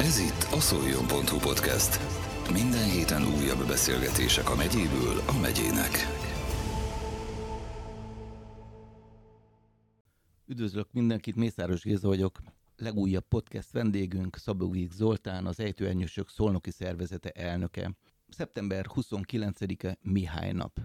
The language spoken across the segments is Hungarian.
Ez itt a szoljon.hu podcast. Minden héten újabb beszélgetések a megyéből a megyének. Üdvözlök mindenkit, Mészáros Géza vagyok. Legújabb podcast vendégünk Szabóvik Zoltán, az Ejtőernyősök Szolnoki Szervezete elnöke. Szeptember 29-e Mihály nap.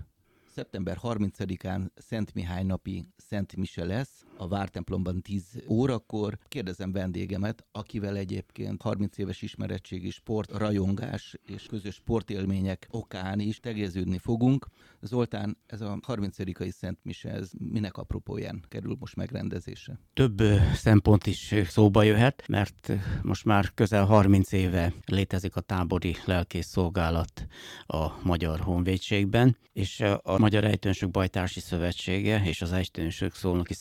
Szeptember 30-án Szent Mihály napi Szent Mise lesz, a Vártemplomban 10 órakor. Kérdezem vendégemet, akivel egyébként 30 éves ismerettségi sport, rajongás és közös sportélmények okán is tegeződni fogunk. Zoltán, ez a 30 Szent Mise, ez minek apropóján kerül most megrendezésre? Több szempont is szóba jöhet, mert most már közel 30 éve létezik a tábori lelkész szolgálat a Magyar Honvédségben, és a Magyar Ejtőnsök Bajtársi Szövetsége és az Ejtőnsök Szolnoki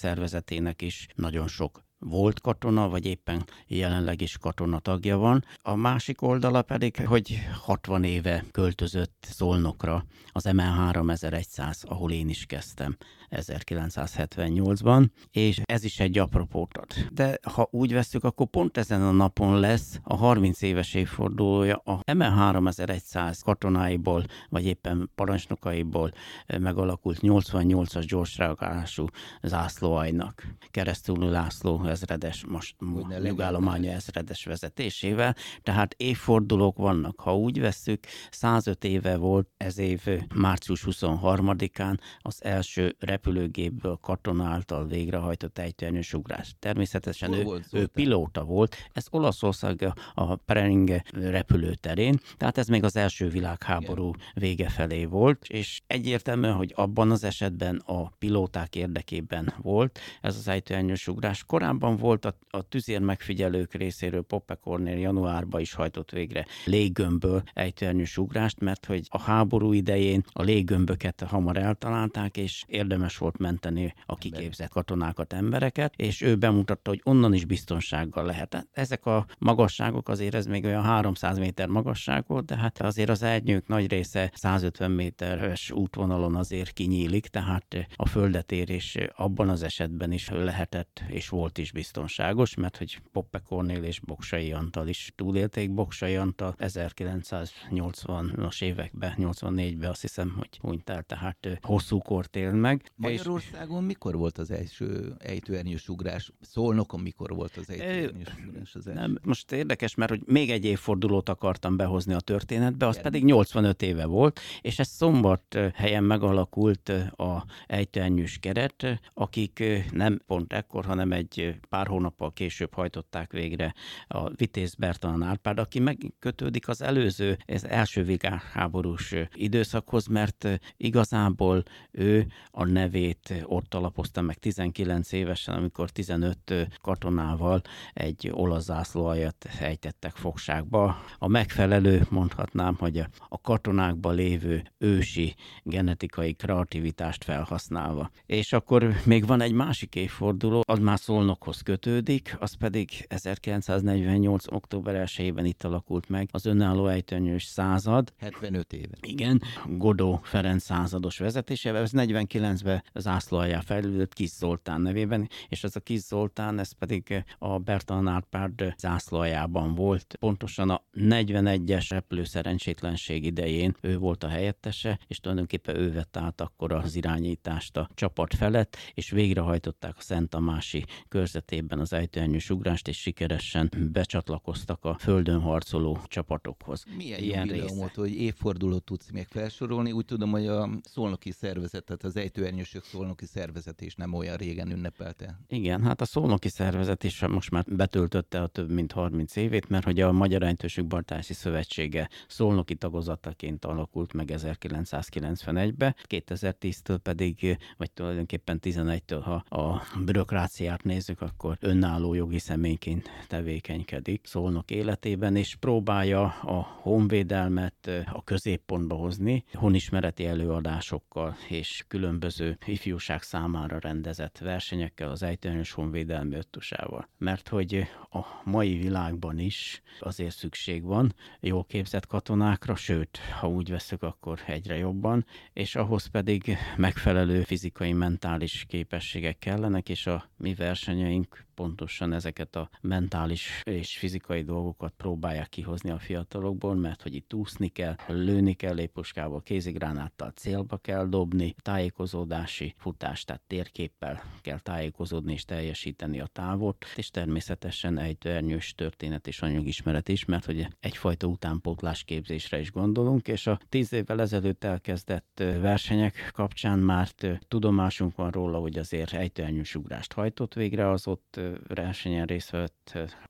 Szervezetének is nagyon sok volt katona, vagy éppen jelenleg is katona tagja van. A másik oldala pedig, hogy 60 éve költözött Szolnokra az ML 3100, ahol én is kezdtem 1978-ban, és ez is egy apropót ad. De ha úgy veszük, akkor pont ezen a napon lesz a 30 éves évfordulója a ML 3100 katonáiból, vagy éppen parancsnokaiból megalakult 88-as gyorsreagálású zászlóajnak. Keresztül László ezredes, most nyugállománya ezredes vezetésével, tehát évfordulók vannak. Ha úgy vesszük, 105 éve volt ez év március 23-án az első repülőgépből katona által végrehajtott ejtőernyős ugrás. Természetesen ő, volt, ő pilóta volt, ez Olaszország a Preringe repülőterén, tehát ez még az első világháború Igen. vége felé volt, és egyértelmű, hogy abban az esetben a pilóták érdekében volt ez az ejtőernyős ugrás. Korábban Korábban volt a, a tüzér megfigyelők részéről Poppe Cornél januárban is hajtott végre léggömbből ejtőernyős ugrást, mert hogy a háború idején a léggömböket hamar eltalálták, és érdemes volt menteni a kiképzett katonákat, embereket, és ő bemutatta, hogy onnan is biztonsággal lehet. Ezek a magasságok azért ez még olyan 300 méter magasság volt, de hát azért az ejtők nagy része 150 méteres útvonalon azért kinyílik, tehát a földetérés abban az esetben is lehetett, és volt is biztonságos, mert hogy Poppe Cornél és Boksai Antal is túlélték. Boksai Antal 1980-as években, 84-ben azt hiszem, hogy hunyt el, tehát hosszú kort él meg. Magyarországon és... mikor volt az első ejtőernyős ugrás? Szolnokon mikor volt az ejtőernyős ugrás? Az nem, most érdekes, mert hogy még egy évfordulót akartam behozni a történetbe, az Igen. pedig 85 éve volt, és ez szombat helyen megalakult a ejtőernyős keret, akik nem pont ekkor, hanem egy pár hónappal később hajtották végre a Vitéz Bertalan Árpád, aki megkötődik az előző, ez első világháborús időszakhoz, mert igazából ő a nevét ott alapozta meg 19 évesen, amikor 15 katonával egy olasz zászlóajat ejtettek fogságba. A megfelelő, mondhatnám, hogy a katonákban lévő ősi genetikai kreativitást felhasználva. És akkor még van egy másik évforduló, az már Szolnokhoz kötődik, az pedig 1948. október 1-ben itt alakult meg az önálló ejtőnyős század. 75 éve. Igen, Godó Ferenc százados vezetésével, ez 49-ben zászló alá fejlődött Kis Zoltán nevében, és ez a Kis Zoltán, ez pedig a Bertalan Árpád zászlójában volt. Pontosan a 41-es repülő szerencsétlenség idején ő volt a helyettese, és tulajdonképpen ő vett át akkor az irányítást a csapat felett, és végrehajtották a Szent Tamási körzet esetében az ejtőernyős ugrást, és sikeresen becsatlakoztak a földön harcoló csapatokhoz. Milyen Ilyen jubileumot, hogy évfordulót tudsz még felsorolni? Úgy tudom, hogy a szolnoki szervezet, tehát az ejtőernyősök szolnoki szervezet is nem olyan régen ünnepelte. Igen, hát a szolnoki szervezet is most már betöltötte a több mint 30 évét, mert hogy a Magyar Ejtősök Bartási Szövetsége szolnoki tagozataként alakult meg 1991-ben, 2010-től pedig, vagy tulajdonképpen 11-től, ha a bürokráciát nézzük, akkor önálló jogi személyként tevékenykedik Szolnok életében, és próbálja a honvédelmet a középpontba hozni, honismereti előadásokkal és különböző ifjúság számára rendezett versenyekkel, az ejtőernyős honvédelmi öttusával. Mert hogy a mai világban is azért szükség van jól képzett katonákra, sőt, ha úgy veszük, akkor egyre jobban, és ahhoz pedig megfelelő fizikai, mentális képességek kellenek, és a mi versenyeink pontosan ezeket a mentális és fizikai dolgokat próbálják kihozni a fiatalokból, mert hogy itt úszni kell, lőni kell lépuskával, kézigránáttal célba kell dobni, tájékozódási futás, tehát térképpel kell tájékozódni és teljesíteni a távot, és természetesen egy ernyős történet és anyagismeret is, mert hogy egyfajta utánpótlás képzésre is gondolunk, és a tíz évvel ezelőtt elkezdett versenyek kapcsán már tudomásunk van róla, hogy azért ejtőernyős ugrást hajtott végre az ott versenyen részt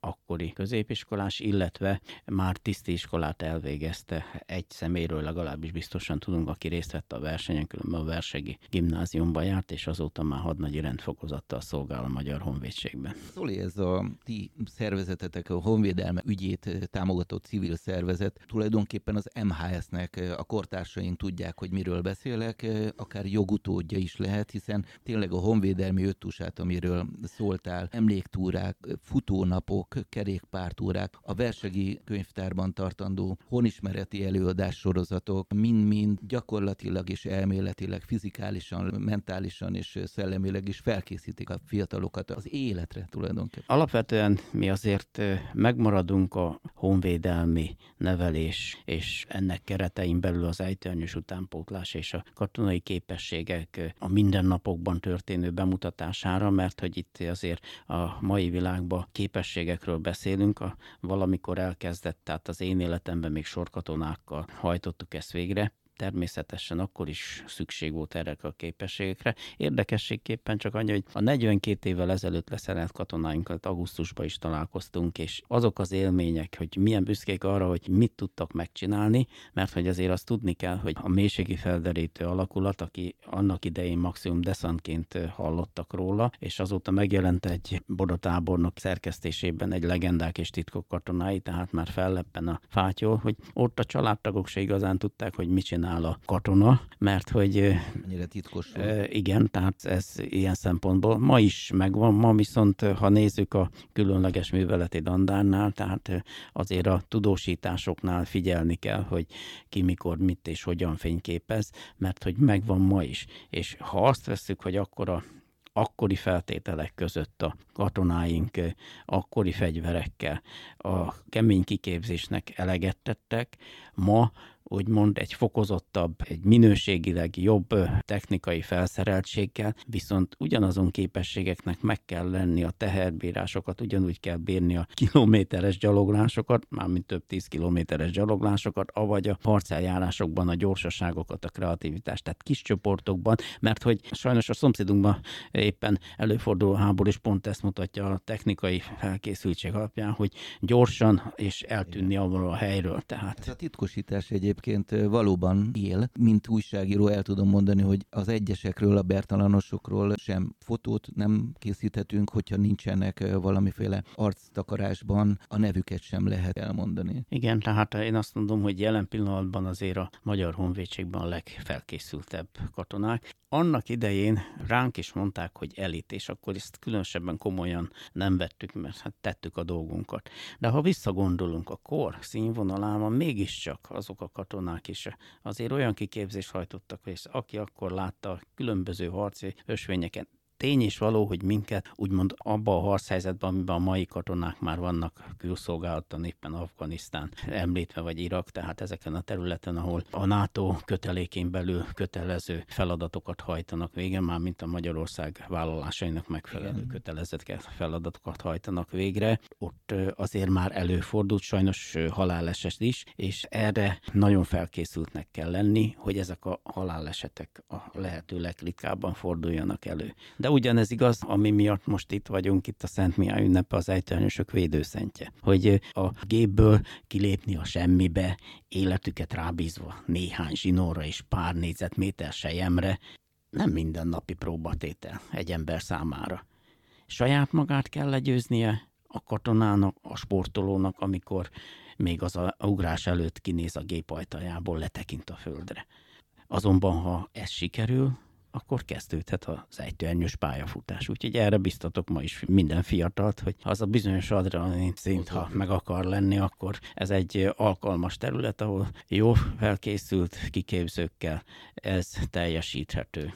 akkori középiskolás, illetve már tisztiskolát elvégezte egy szeméről legalábbis biztosan tudunk, aki részt vett a versenyen, különben a versegi gimnáziumba járt, és azóta már hadnagyi rendfokozattal szolgál a Magyar Honvédségben. Szóli, ez a ti szervezetetek, a honvédelme ügyét támogató civil szervezet, tulajdonképpen az MHS-nek a kortársaink tudják, hogy miről beszélek, akár jogutódja is lehet, hiszen tényleg a honvédelmi öttusát, amiről szóltál, emléktúrák, futónapok, kerékpártúrák, a versegi könyvtárban tartandó honismereti előadás sorozatok mind-mind gyakorlatilag és elméletileg, fizikálisan, mentálisan és szellemileg is felkészítik a fiatalokat az életre tulajdonképpen. Alapvetően mi azért megmaradunk a honvédelmi nevelés és ennek keretein belül az ejtőernyős utánpótlás és a katonai képességek a mindennapokban történő bemutatására, mert hogy itt azért a mai világban képességekről beszélünk, a valamikor elkezdett, tehát az én életemben még sorkatonákkal hajtottuk ezt végre, természetesen akkor is szükség volt erre a képességekre. Érdekességképpen csak annyi, hogy a 42 évvel ezelőtt leszerelt katonáinkat augusztusban is találkoztunk, és azok az élmények, hogy milyen büszkék arra, hogy mit tudtak megcsinálni, mert hogy azért azt tudni kell, hogy a mélységi felderítő alakulat, aki annak idején maximum deszantként hallottak róla, és azóta megjelent egy bodatábornok szerkesztésében egy legendák és titkok katonái, tehát már felleppen a fátyol, hogy ott a családtagok se igazán tudták, hogy mit csinál csinál a katona, mert hogy... Ennyire titkos. Igen, tehát ez ilyen szempontból ma is megvan, ma viszont ha nézzük a különleges műveleti dandárnál, tehát azért a tudósításoknál figyelni kell, hogy ki mikor mit és hogyan fényképez, mert hogy megvan ma is. És ha azt veszük, hogy akkor a akkori feltételek között a katonáink akkori fegyverekkel a kemény kiképzésnek eleget tettek, ma úgymond egy fokozottabb, egy minőségileg jobb technikai felszereltséggel, viszont ugyanazon képességeknek meg kell lenni a teherbírásokat, ugyanúgy kell bírni a kilométeres gyaloglásokat, mármint több tíz kilométeres gyaloglásokat, avagy a harceljárásokban a gyorsaságokat, a kreativitást, tehát kis csoportokban, mert hogy sajnos a szomszédunkban éppen előforduló háború is pont ezt mutatja a technikai felkészültség alapján, hogy gyorsan és eltűnni abból a helyről. Tehát... Ez a titkosítás egyébként egyébként valóban él. Mint újságíró el tudom mondani, hogy az egyesekről, a bertalanosokról sem fotót nem készíthetünk, hogyha nincsenek valamiféle arctakarásban, a nevüket sem lehet elmondani. Igen, tehát én azt mondom, hogy jelen pillanatban azért a Magyar Honvédségben a legfelkészültebb katonák. Annak idején ránk is mondták, hogy elit, és akkor ezt különösebben komolyan nem vettük, mert hát tettük a dolgunkat. De ha visszagondolunk a kor színvonalában, mégiscsak azok a katonák is. Azért olyan kiképzést hajtottak, és aki akkor látta különböző harci ösvényeken, tény is való, hogy minket úgymond abba a harchelyzetben, amiben a mai katonák már vannak külszolgálaton, éppen Afganisztán említve, vagy Irak, tehát ezeken a területen, ahol a NATO kötelékén belül kötelező feladatokat hajtanak végre, már mint a Magyarország vállalásainak megfelelő Igen. kötelezett feladatokat hajtanak végre. Ott azért már előfordult sajnos haláleset is, és erre nagyon felkészültnek kell lenni, hogy ezek a halálesetek a lehető legritkábban forduljanak elő. De ugyanez igaz, ami miatt most itt vagyunk, itt a Szent Mihály ünnepe az ejtőernyősök védőszentje. Hogy a gépből kilépni a semmibe, életüket rábízva néhány zsinóra és pár négyzetméter sejemre, nem mindennapi próbatétel egy ember számára. Saját magát kell legyőznie a katonának, a sportolónak, amikor még az a ugrás előtt kinéz a gép ajtajából, letekint a földre. Azonban, ha ez sikerül, akkor kezdődhet az ejtőernyős pályafutás. Úgyhogy erre biztatok ma is minden fiatalt, hogy az a bizonyos adrenalin szint, ha meg akar lenni, akkor ez egy alkalmas terület, ahol jó felkészült kiképzőkkel ez teljesíthető.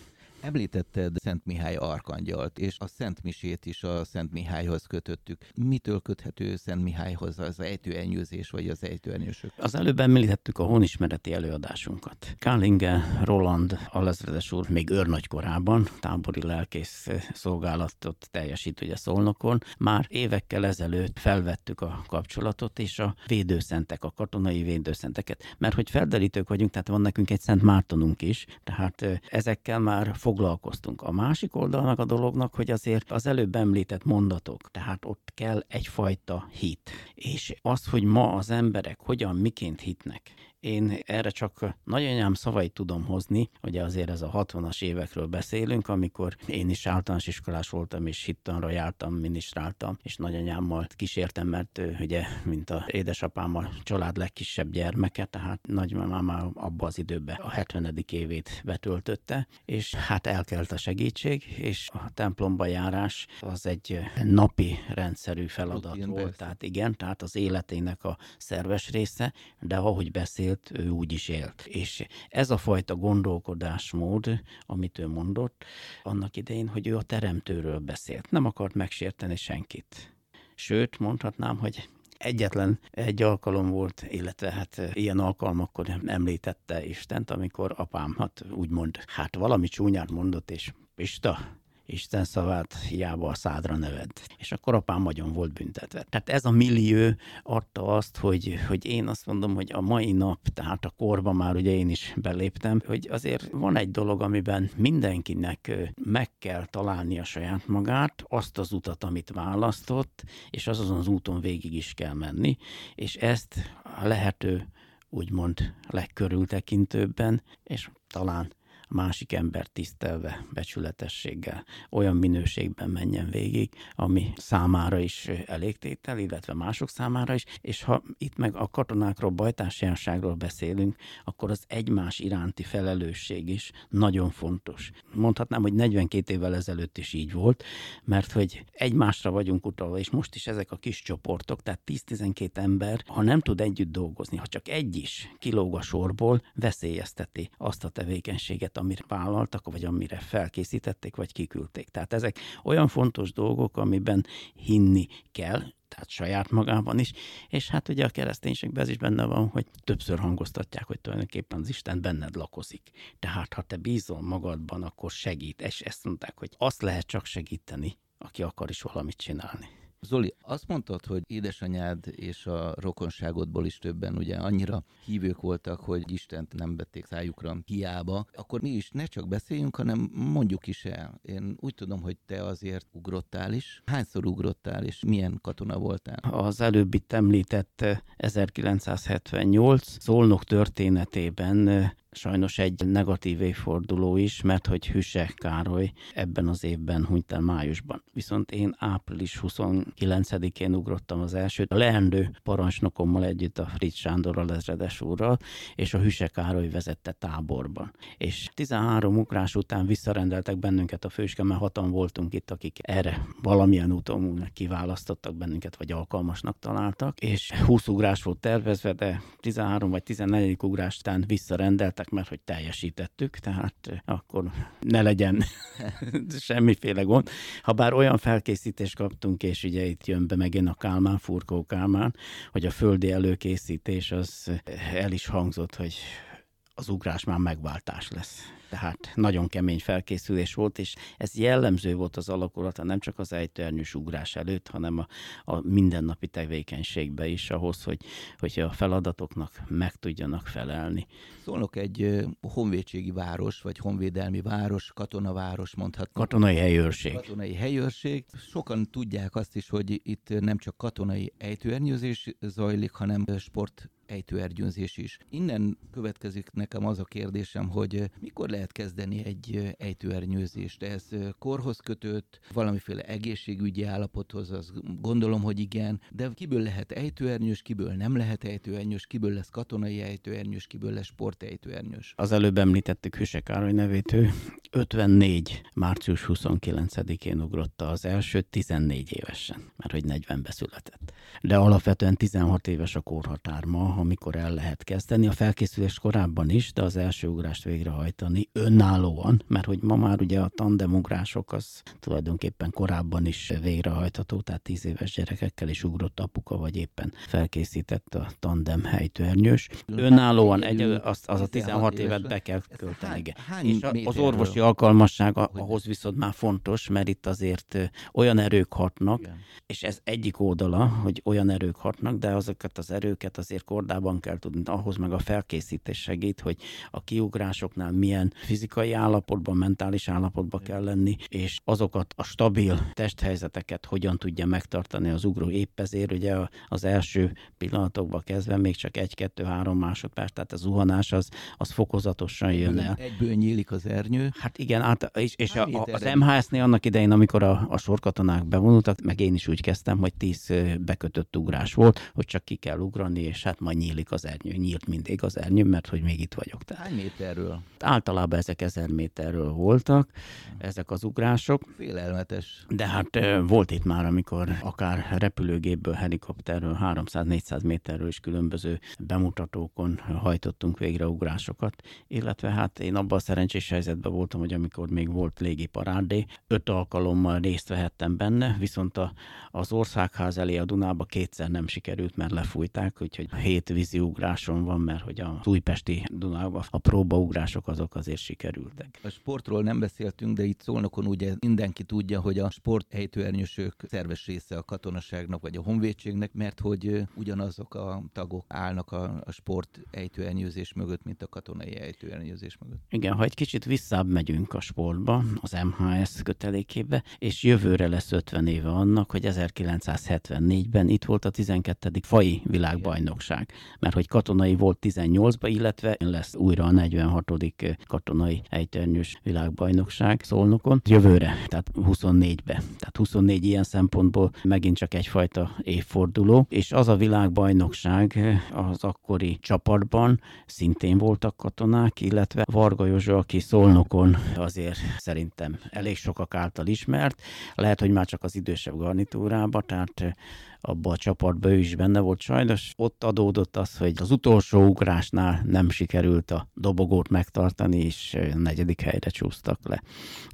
Említetted Szent Mihály Arkangyalt, és a Szent Misét is a Szent Mihályhoz kötöttük. Mitől köthető Szent Mihályhoz az ejtőenyőzés vagy az ejtőenyősök? Az előbb említettük a honismereti előadásunkat. Kálinge Roland alezredes úr még őrnagykorában tábori lelkész szolgálatot teljesít ugye Szolnokon. Már évekkel ezelőtt felvettük a kapcsolatot, és a védőszentek, a katonai védőszenteket. Mert hogy felderítők vagyunk, tehát van nekünk egy Szent Mártonunk is, tehát ezekkel már fog foglalkoztunk. A másik oldalnak a dolognak, hogy azért az előbb említett mondatok, tehát ott kell egyfajta hit. És az, hogy ma az emberek hogyan, miként hitnek, én erre csak nagyanyám szavait tudom hozni, ugye azért ez a 60-as évekről beszélünk, amikor én is általános iskolás voltam, és hittanra jártam, minisztráltam, és nagyanyámmal kísértem, mert ugye, mint a édesapám a család legkisebb gyermeke, tehát nagymamám már abba az időben a 70. évét betöltötte, és hát elkelt a segítség, és a templomba járás az egy napi rendszerű feladat Rutin volt, persze. tehát igen, tehát az életének a szerves része, de ahogy beszélt, élt, ő úgy is élt. És ez a fajta gondolkodásmód, amit ő mondott, annak idején, hogy ő a teremtőről beszélt. Nem akart megsérteni senkit. Sőt, mondhatnám, hogy egyetlen egy alkalom volt, illetve hát ilyen alkalmakkor említette Istent, amikor apám, hát úgymond, hát valami csúnyát mondott, és Pista, Isten szavát hiába a szádra neved. És akkor apám nagyon volt büntetve. Tehát ez a millió adta azt, hogy, hogy én azt mondom, hogy a mai nap, tehát a korba már ugye én is beléptem, hogy azért van egy dolog, amiben mindenkinek meg kell találni a saját magát, azt az utat, amit választott, és azon az úton végig is kell menni, és ezt a lehető úgymond legkörültekintőbben, és talán másik ember tisztelve, becsületességgel, olyan minőségben menjen végig, ami számára is elégtétel, illetve mások számára is, és ha itt meg a katonákról, bajtársiasságról beszélünk, akkor az egymás iránti felelősség is nagyon fontos. Mondhatnám, hogy 42 évvel ezelőtt is így volt, mert hogy egymásra vagyunk utalva, és most is ezek a kis csoportok, tehát 10-12 ember, ha nem tud együtt dolgozni, ha csak egy is kilóg a sorból, veszélyezteti azt a tevékenységet, amire vállaltak, vagy amire felkészítették, vagy kiküldték. Tehát ezek olyan fontos dolgok, amiben hinni kell, tehát saját magában is, és hát ugye a kereszténységben ez is benne van, hogy többször hangoztatják, hogy tulajdonképpen az Isten benned lakozik. Tehát ha te bízol magadban, akkor segít, és ezt mondták, hogy azt lehet csak segíteni, aki akar is valamit csinálni. Zoli, azt mondtad, hogy édesanyád és a rokonságodból is többen ugye annyira hívők voltak, hogy Istent nem vették szájukra hiába, akkor mi is ne csak beszéljünk, hanem mondjuk is el. Én úgy tudom, hogy te azért ugrottál is. Hányszor ugrottál, és milyen katona voltál? Az előbbit említett 1978 Szolnok történetében sajnos egy negatív évforduló is, mert hogy Hüse Károly ebben az évben hunyt el májusban. Viszont én április 29-én ugrottam az elsőt, a leendő parancsnokommal együtt a Fritz Sándor ezredes úrral, és a Hüse Károly vezette táborban. És 13 ugrás után visszarendeltek bennünket a főske, mert hatan voltunk itt, akik erre valamilyen úton kiválasztottak bennünket, vagy alkalmasnak találtak, és 20 ugrás volt tervezve, de 13 vagy 14 ugrás után visszarendeltek, mondták, mert hogy teljesítettük, tehát akkor ne legyen semmiféle gond. Ha bár olyan felkészítést kaptunk, és ugye itt jön be megint a Kálmán, Furkó Kálmán, hogy a földi előkészítés az el is hangzott, hogy az ugrás már megváltás lesz tehát nagyon kemény felkészülés volt, és ez jellemző volt az alakulata nem csak az ejtőernyős ugrás előtt, hanem a, a mindennapi tevékenységbe is ahhoz, hogy, hogy a feladatoknak meg tudjanak felelni. Szólok egy honvédségi város, vagy honvédelmi város, katonaváros mondhatnak. Katonai helyőrség. Katonai helyőrség. Sokan tudják azt is, hogy itt nem csak katonai ejtőernyőzés zajlik, hanem sport ejtőergyőzés is. Innen következik nekem az a kérdésem, hogy mikor lehet kezdeni egy ejtőernyőzést? Ez korhoz kötött, valamiféle egészségügyi állapothoz, az gondolom, hogy igen, de kiből lehet ejtőernyős, kiből nem lehet ejtőernyős, kiből lesz katonai ejtőernyős, kiből lesz sportejtőernyős? Az előbb említettük Hüse Károly nevét, ő 54. március 29-én ugrotta az első 14 évesen, mert hogy 40 született. De alapvetően 16 éves a korhatár amikor el lehet kezdeni. A felkészülés korábban is, de az első ugrást végrehajtani önállóan, mert hogy ma már ugye a tandemugrások az tulajdonképpen korábban is végrehajtható, tehát 10 éves gyerekekkel is ugrott apuka, vagy éppen felkészített a tandem helytőernyős. Önállóan egy, az, az a 16 évet be kell költeni. Igen. És az orvosi alkalmasság ahhoz viszont már fontos, mert itt azért olyan erők hatnak, Igen. és ez egyik oldala, hogy olyan erők hatnak, de azokat az erőket azért kordában kell tudni, ahhoz meg a felkészítés segít, hogy a kiugrásoknál milyen fizikai állapotban, mentális állapotban kell lenni, és azokat a stabil testhelyzeteket hogyan tudja megtartani az ugró. Épp ezért ugye az első pillanatokban kezdve még csak egy-kettő-három másodperc, tehát a zuhanás az, az fokozatosan jön el. Egyből nyílik az ernyő. Hát igen, át, és, és a, a, az MHS-nél annak idején, amikor a, a sorkatonák bevonultak, meg én is úgy kezdtem, hogy tíz bekötött ugrás volt, hogy csak ki kell ugrani, és hát majd nyílik az ernyő. Nyílt mindig az ernyő, mert hogy még itt vagyok. Tehát, Hány méterről? Általában ezek ezer méterről voltak, ezek az ugrások. Félelmetes. De hát volt itt már, amikor akár repülőgépből, helikopterről, 300-400 méterről is különböző bemutatókon hajtottunk végre ugrásokat, illetve hát én abban a szerencsés helyzetben voltam, hogy amikor még volt légiparádé, öt alkalommal részt vehettem benne, viszont a, az országház elé a Dunába kétszer nem sikerült, mert lefújták, úgyhogy hét vízi ugráson van, mert hogy a újpesti Dunába a próbaugrások azok azért sikerültek. A sportról nem beszéltünk, de itt Szolnokon ugye mindenki tudja, hogy a sporthelytőernyősök szerves része a katonaságnak vagy a honvédségnek, mert hogy ugyanazok a tagok állnak a, a sport ejtőernyőzés mögött, mint a katonai ejtőernyőzés mögött. Igen, ha egy kicsit visszább megyünk a sportba, az MHS kötelékébe, és jövőre lesz 50 éve annak, hogy 1974-ben itt volt a 12. fai világbajnokság, mert hogy katonai volt 18-ban, illetve lesz újra a 46. katonai ejtőernyős világbajnokság Szolnokon. Jövőre, tehát 24-be. Tehát 24 ilyen szempontból megint csak egyfajta évforduló, és az a világbajnokság az akkori csapatban szintén voltak katonák, illetve Varga Józsa, aki Szolnokon azért szerintem elég sokak által ismert, lehet, hogy már csak az idősebb garnitúrába, tehát abba a csapatba ő is benne volt. Sajnos ott adódott az, hogy az utolsó ugrásnál nem sikerült a dobogót megtartani, és a negyedik helyre csúsztak le.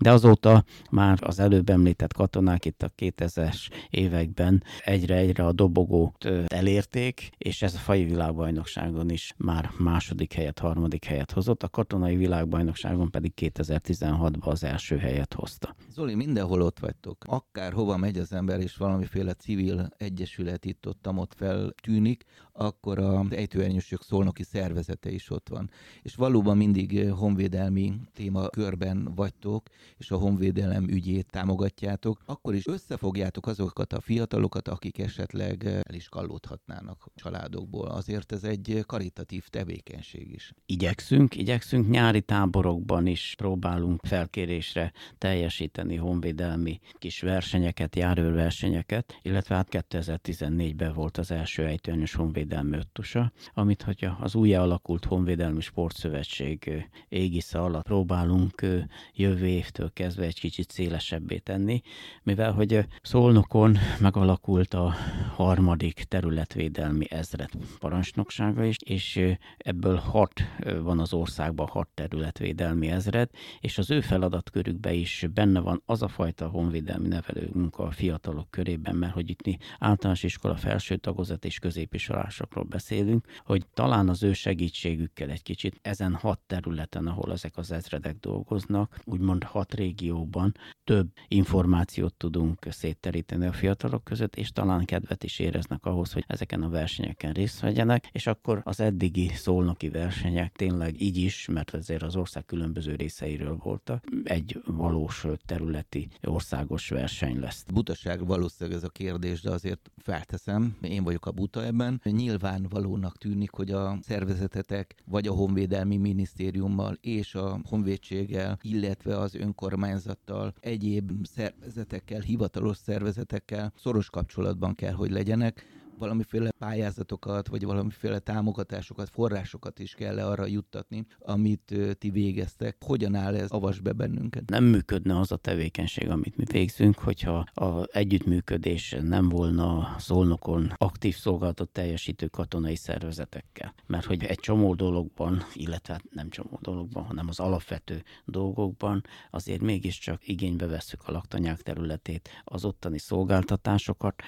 De azóta már az előbb említett katonák itt a 2000-es években egyre-egyre a dobogót elérték, és ez a fai világbajnokságon is már második helyet, harmadik helyet hozott, a katonai világbajnokságon pedig 2016-ban az első helyet hozta. Zoli, mindenhol ott vagytok. Akár hova megy az ember, és valamiféle civil egy egyesület itt ott, ott feltűnik, akkor a ejtőernyősök szolnoki szervezete is ott van. És valóban mindig eh, honvédelmi témakörben vagytok, és a honvédelem ügyét támogatjátok, akkor is összefogjátok azokat a fiatalokat, akik esetleg eh, el is kallódhatnának családokból. Azért ez egy karitatív tevékenység is. Igyekszünk, igyekszünk nyári táborokban is próbálunk felkérésre teljesíteni honvédelmi kis versenyeket, járőrversenyeket, illetve hát 2014-ben volt az első ejtőernyős honvédelmi honvédelmi öttusa, amit hogyha az újra alakult Honvédelmi Sportszövetség égisze alatt próbálunk jövő évtől kezdve egy kicsit szélesebbé tenni, mivel hogy Szolnokon megalakult a harmadik területvédelmi ezred parancsnoksága is, és ebből hat van az országban hat területvédelmi ezred, és az ő feladatkörükben is benne van az a fajta honvédelmi nevelő munka a fiatalok körében, mert hogy itt általános iskola felső tagozat és középiskolás forrásokról beszélünk, hogy talán az ő segítségükkel egy kicsit ezen hat területen, ahol ezek az ezredek dolgoznak, úgymond hat régióban több információt tudunk szétteríteni a fiatalok között, és talán kedvet is éreznek ahhoz, hogy ezeken a versenyeken részt vegyenek, és akkor az eddigi szolnoki versenyek tényleg így is, mert azért az ország különböző részeiről voltak, egy valós területi országos verseny lesz. Butaság valószínűleg ez a kérdés, de azért felteszem, én vagyok a buta ebben, nyilvánvalónak tűnik, hogy a szervezetetek vagy a Honvédelmi Minisztériummal és a Honvédséggel, illetve az önkormányzattal, egyéb szervezetekkel, hivatalos szervezetekkel szoros kapcsolatban kell, hogy legyenek, valamiféle pályázatokat, vagy valamiféle támogatásokat, forrásokat is kell -e arra juttatni, amit ti végeztek. Hogyan áll ez? Avas be bennünket. Nem működne az a tevékenység, amit mi végzünk, hogyha a együttműködés nem volna szolnokon aktív szolgálatot teljesítő katonai szervezetekkel. Mert hogy egy csomó dologban, illetve hát nem csomó dologban, hanem az alapvető dolgokban azért mégiscsak igénybe vesszük a laktanyák területét, az ottani szolgáltatásokat,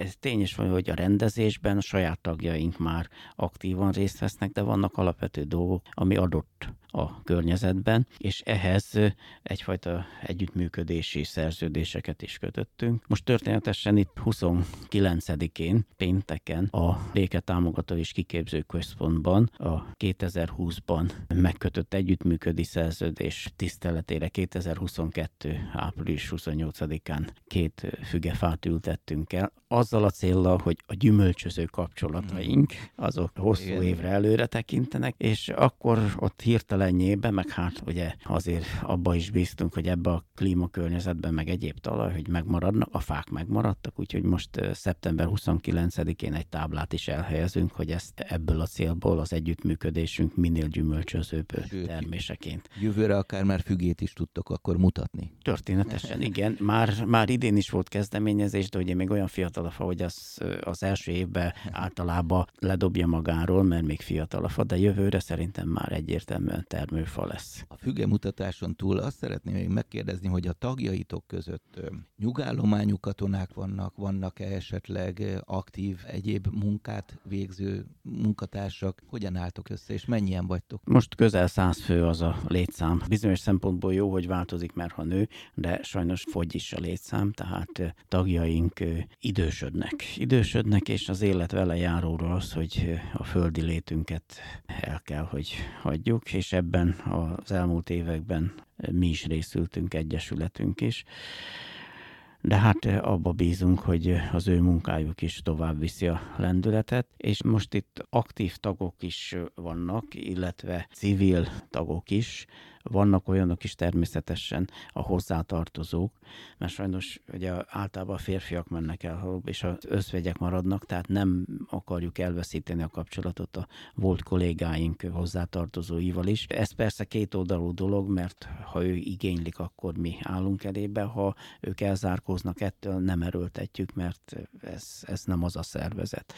ez tényes van, hogy a rendezésben a saját tagjaink már aktívan részt vesznek, de vannak alapvető dolgok, ami adott a környezetben, és ehhez egyfajta együttműködési szerződéseket is kötöttünk. Most történetesen itt 29-én, pénteken a Béketámogató és Kiképző Központban a 2020-ban megkötött együttműködő szerződés tiszteletére 2022. április 28-án két fügefát ültettünk el, azzal a célral, hogy a gyümölcsöző kapcsolataink azok hosszú Igen. évre előre tekintenek, és akkor ott hirtelen lényében, meg hát ugye azért abba is bíztunk, hogy ebbe a klímakörnyezetben, meg egyéb talaj, hogy megmaradnak, a fák megmaradtak, úgyhogy most szeptember 29-én egy táblát is elhelyezünk, hogy ezt ebből a célból az együttműködésünk minél gyümölcsözőbb Sőt, terméseként. Jövőre akár már fügét is tudtok akkor mutatni. Történetesen, igen. Már, már idén is volt kezdeményezés, de ugye még olyan fiatal a hogy az, az első évben általában ledobja magáról, mert még fiatal a fa, de jövőre szerintem már egyértelműen termőfa lesz. A fügemutatáson túl azt szeretném még megkérdezni, hogy a tagjaitok között nyugállományú katonák vannak, vannak-e esetleg aktív egyéb munkát végző munkatársak? Hogyan álltok össze, és mennyien vagytok? Most közel száz fő az a létszám. Bizonyos szempontból jó, hogy változik, mert ha nő, de sajnos fogy is a létszám, tehát tagjaink idősödnek. Idősödnek, és az élet vele járóra az, hogy a földi létünket el kell, hogy hagyjuk, és ebben az elmúlt években mi is részültünk, egyesületünk is. De hát abba bízunk, hogy az ő munkájuk is tovább viszi a lendületet, és most itt aktív tagok is vannak, illetve civil tagok is, vannak olyanok is természetesen a hozzátartozók, mert sajnos ugye általában a férfiak mennek el, és az özvegyek maradnak, tehát nem akarjuk elveszíteni a kapcsolatot a volt kollégáink hozzátartozóival is. Ez persze két oldalú dolog, mert ha ő igénylik, akkor mi állunk elébe, ha ők elzárkóznak ettől, nem erőltetjük, mert ez, ez nem az a szervezet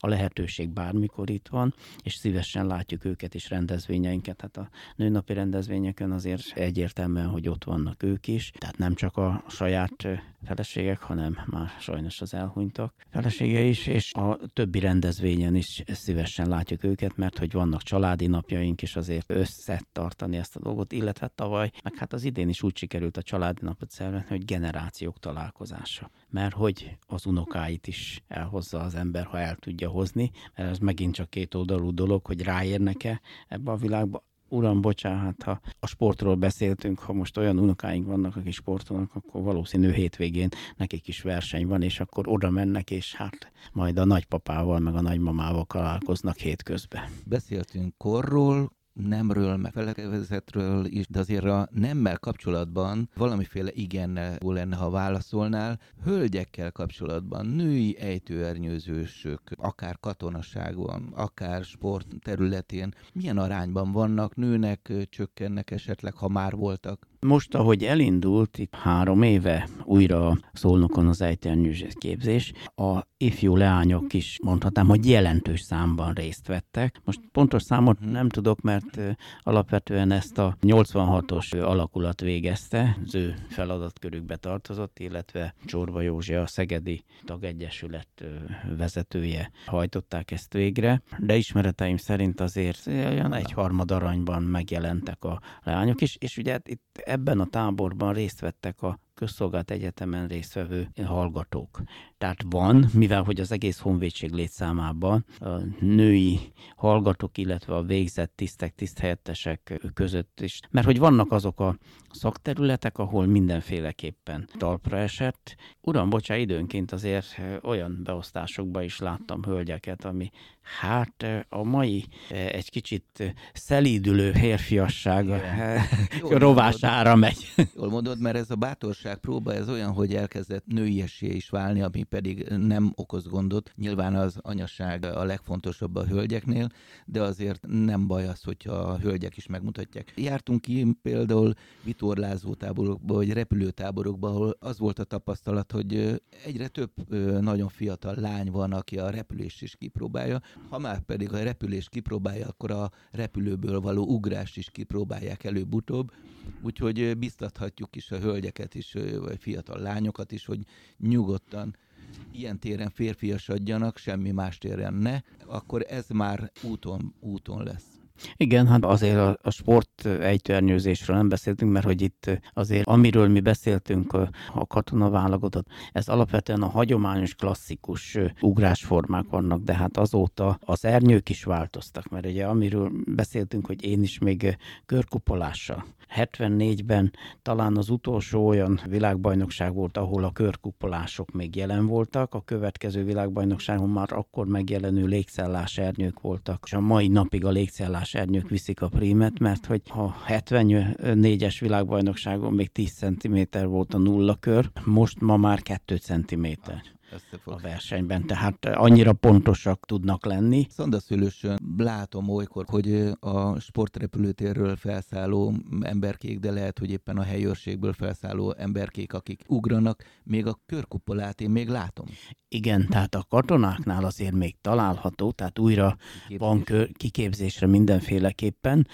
a lehetőség bármikor itt van, és szívesen látjuk őket és rendezvényeinket. Hát a nőnapi rendezvényeken azért egyértelműen, hogy ott vannak ők is, tehát nem csak a saját feleségek, hanem már sajnos az elhunytak felesége is, és a többi rendezvényen is szívesen látjuk őket, mert hogy vannak családi napjaink, és azért összetartani ezt a dolgot, illetve tavaly, meg hát az idén is úgy sikerült a családi napot szervezni, hogy generációk találkozása. Mert hogy az unokáit is elhozza az ember, ha el tudja hozni, mert ez megint csak két oldalú dolog, hogy ráérnek-e ebbe a világba, uram, bocsánat, ha a sportról beszéltünk, ha most olyan unokáink vannak, akik sportolnak, akkor valószínű hétvégén nekik is verseny van, és akkor oda mennek, és hát majd a nagypapával, meg a nagymamával találkoznak hétközben. Beszéltünk korról, nemről, meg felekezetről is, de azért a nemmel kapcsolatban valamiféle igennel jó lenne, ha válaszolnál. Hölgyekkel kapcsolatban, női ejtőernyőzősök, akár katonaságon, akár sport területén, milyen arányban vannak, nőnek, csökkennek esetleg, ha már voltak? Most, ahogy elindult itt három éve újra szólnokon az ejtőernyőzés képzés, a ifjú leányok is mondhatnám, hogy jelentős számban részt vettek. Most pontos számot nem tudok, mert alapvetően ezt a 86-os alakulat végezte, az ő feladatkörükbe tartozott, illetve Csorba Józsi, a Szegedi Tagegyesület vezetője hajtották ezt végre, de ismereteim szerint azért olyan egy harmad aranyban megjelentek a leányok is, és ugye itt ebben a táborban részt vettek a közszolgált egyetemen résztvevő hallgatók. Tehát van, mivel hogy az egész honvédség létszámában a női hallgatók, illetve a végzett tisztek, tiszthelyettesek között is. Mert hogy vannak azok a szakterületek, ahol mindenféleképpen talpra esett. Uram, bocsá, időnként azért olyan beosztásokba is láttam hölgyeket, ami hát a mai egy kicsit szelídülő férfiasság rovására megy. Jól mondod, mert ez a bátorság próba, ez olyan, hogy elkezdett nőiessé is válni, ami pedig nem okoz gondot. Nyilván az anyasság a legfontosabb a hölgyeknél, de azért nem baj az, hogyha a hölgyek is megmutatják. Jártunk ki például vitorlázó táborokba, vagy repülőtáborokba, ahol az volt a tapasztalat, hogy egyre több nagyon fiatal lány van, aki a repülést is kipróbálja. Ha már pedig a repülést kipróbálja, akkor a repülőből való ugrást is kipróbálják előbb-utóbb. Úgyhogy biztathatjuk is a hölgyeket is, vagy fiatal lányokat is, hogy nyugodtan ilyen téren férfiasodjanak, semmi más téren ne, akkor ez már úton, úton lesz. Igen, hát azért a, a sport ejtőernyőzésről nem beszéltünk, mert hogy itt azért, amiről mi beszéltünk, a, katona válogatott, ez alapvetően a hagyományos, klasszikus ugrásformák vannak, de hát azóta az ernyők is változtak, mert ugye amiről beszéltünk, hogy én is még körkupolással. 74-ben talán az utolsó olyan világbajnokság volt, ahol a körkupolások még jelen voltak, a következő világbajnokságon már akkor megjelenő légszellás ernyők voltak, és a mai napig a légszellás ernyők viszik a prímet, mert hogy a 74-es világbajnokságon még 10 cm volt a nulla kör, most ma már 2 cm a versenyben, tehát annyira pontosak tudnak lenni. Szandaszülősön látom olykor, hogy a sportrepülőtérről felszálló emberkék, de lehet, hogy éppen a helyőrségből felszálló emberkék, akik ugranak, még a körkupolát én még látom. Igen, tehát a katonáknál azért még található, tehát újra Kiképzés. van kör, kiképzésre mindenféleképpen,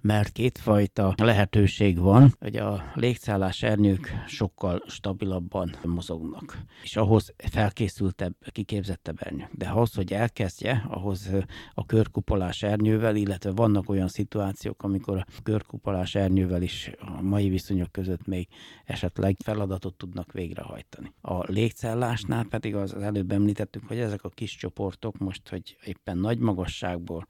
mert kétfajta lehetőség van, hogy a légszállás ernyők sokkal stabilabban mozognak, és ahhoz felkészültebb, kiképzettebb ernyők. De ahhoz, hogy elkezdje, ahhoz a körkupolás ernyővel, illetve vannak olyan szituációk, amikor a körkupolás ernyővel is a mai viszonyok között még esetleg feladatot tudnak végrehajtani. A légcellásnál pedig az előbb említettük, hogy ezek a kis csoportok most, hogy éppen nagy magasságból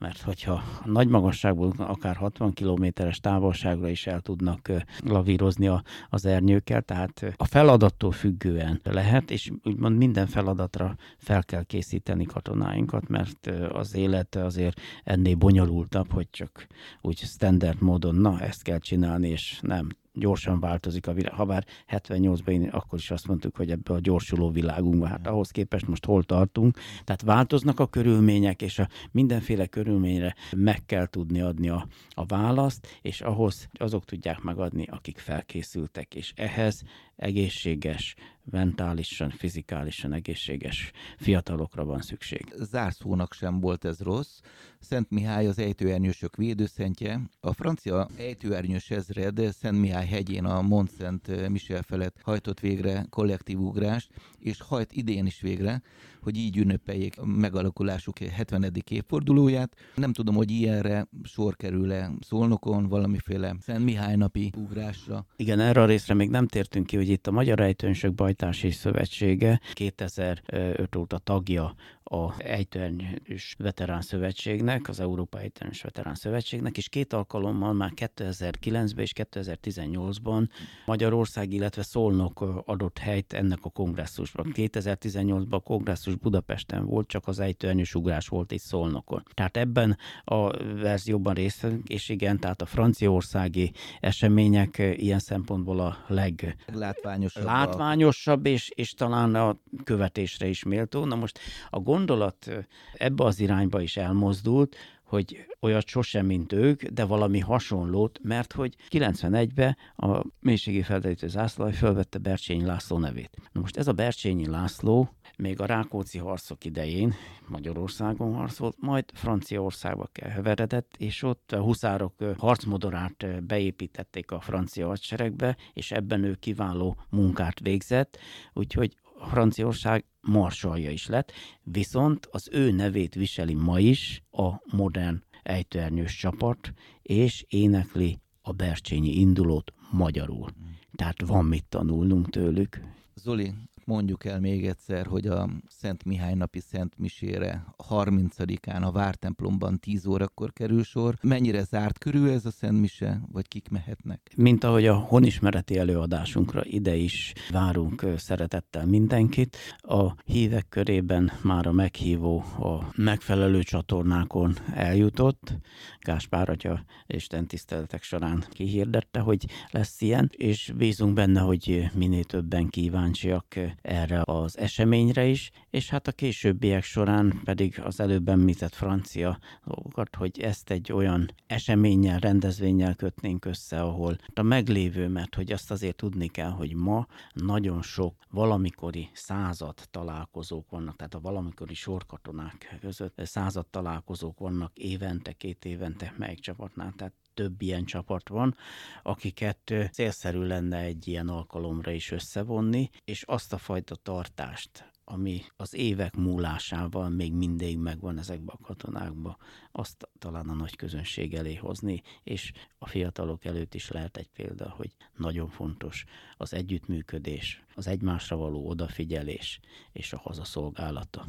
mert hogyha nagy magasságból akár 60 kilométeres távolságra is el tudnak lavírozni a, az ernyőkkel, tehát a feladattól függően lehet, és úgymond minden feladatra fel kell készíteni katonáinkat, mert az élet azért ennél bonyolultabb, hogy csak úgy standard módon, na ezt kell csinálni, és nem gyorsan változik a világ. Habár 78-ban én akkor is azt mondtuk, hogy ebbe a gyorsuló világunkban, hát ahhoz képest most hol tartunk. Tehát változnak a körülmények, és a mindenféle körülményre meg kell tudni adni a, a választ, és ahhoz azok tudják megadni, akik felkészültek, és ehhez egészséges, mentálisan, fizikálisan egészséges fiatalokra van szükség. Zárszónak sem volt ez rossz. Szent Mihály az ejtőernyősök védőszentje. A francia ejtőernyős ezred Szent Mihály hegyén a Mont Szent Michel felett hajtott végre kollektív ugrást, és hajt idén is végre hogy így ünnepeljék a megalakulásuk 70. évfordulóját. Nem tudom, hogy ilyenre sor kerül-e Szolnokon, valamiféle Szent Mihály napi ugrásra. Igen, erre a részre még nem tértünk ki, hogy itt a Magyar Ejtőnsök Bajtási Szövetsége 2005 óta tagja a Ejtőernyős Veterán Szövetségnek, az Európai Ejtőernyős Veterán Szövetségnek, és két alkalommal már 2009-ben és 2018-ban Magyarország, illetve Szolnok adott helyt ennek a kongresszusban. 2018-ban a kongresszus Budapesten volt, csak az ejtőernyős ugrás volt itt Szolnokon. Tehát ebben a verzióban részt és igen, tehát a franciaországi események ilyen szempontból a leglátványosabb, látványosabb és, és talán a követésre is méltó. Na most a gond gondolat ebbe az irányba is elmozdult, hogy olyat sosem, mint ők, de valami hasonlót, mert hogy 91-ben a mélységi felderítő zászlói fölvette Bercsényi László nevét. Na most ez a Bercsényi László még a Rákóczi harcok idején Magyarországon harcolt, majd Franciaországba keveredett, és ott a huszárok harcmodorát beépítették a francia hadseregbe, és ebben ő kiváló munkát végzett, úgyhogy Franciaország marsalja is lett, viszont az ő nevét viseli ma is a modern ejtőernyős csapat, és énekli a Bercsényi indulót magyarul. tehát van mit tanulnunk tőlük. Zoli, mondjuk el még egyszer, hogy a Szent Mihály napi Szent Misére 30-án a Vártemplomban 10 órakor kerül sor. Mennyire zárt körül ez a Szent Mise, vagy kik mehetnek? Mint ahogy a honismereti előadásunkra ide is várunk szeretettel mindenkit. A hívek körében már a meghívó a megfelelő csatornákon eljutott. Gáspár atya Isten tiszteletek során kihirdette, hogy lesz ilyen, és bízunk benne, hogy minél többen kíváncsiak erre az eseményre is, és hát a későbbiek során pedig az előbb említett francia dolgokat, hogy ezt egy olyan eseménnyel, rendezvényel kötnénk össze, ahol a meglévő, mert hogy azt azért tudni kell, hogy ma nagyon sok valamikori század találkozók vannak, tehát a valamikori sorkatonák között század találkozók vannak évente, két évente melyik csapatnál, tehát több ilyen csapat van, akiket célszerű lenne egy ilyen alkalomra is összevonni, és azt a fajta tartást, ami az évek múlásával még mindig megvan ezekben a katonákban, azt talán a nagy közönség elé hozni, és a fiatalok előtt is lehet egy példa, hogy nagyon fontos az együttműködés, az egymásra való odafigyelés és a hazaszolgálata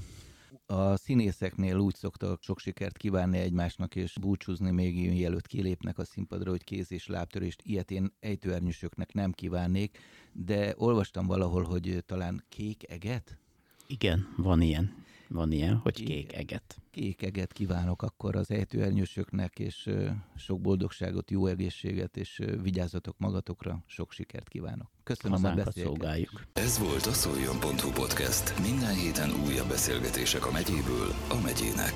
a színészeknél úgy szoktak sok sikert kívánni egymásnak, és búcsúzni még mielőtt kilépnek a színpadra, hogy kéz és lábtörést. Ilyet én ejtőernyősöknek nem kívánnék, de olvastam valahol, hogy talán kék eget? Igen, van ilyen. Van ilyen, hogy kék eget. Kék eget kívánok akkor az ejtőernyősöknek, és sok boldogságot, jó egészséget, és vigyázzatok magatokra, sok sikert kívánok. Köszönöm a beszélgetést. Ez volt a szoljon.hu podcast. Minden héten újabb beszélgetések a megyéből a megyének.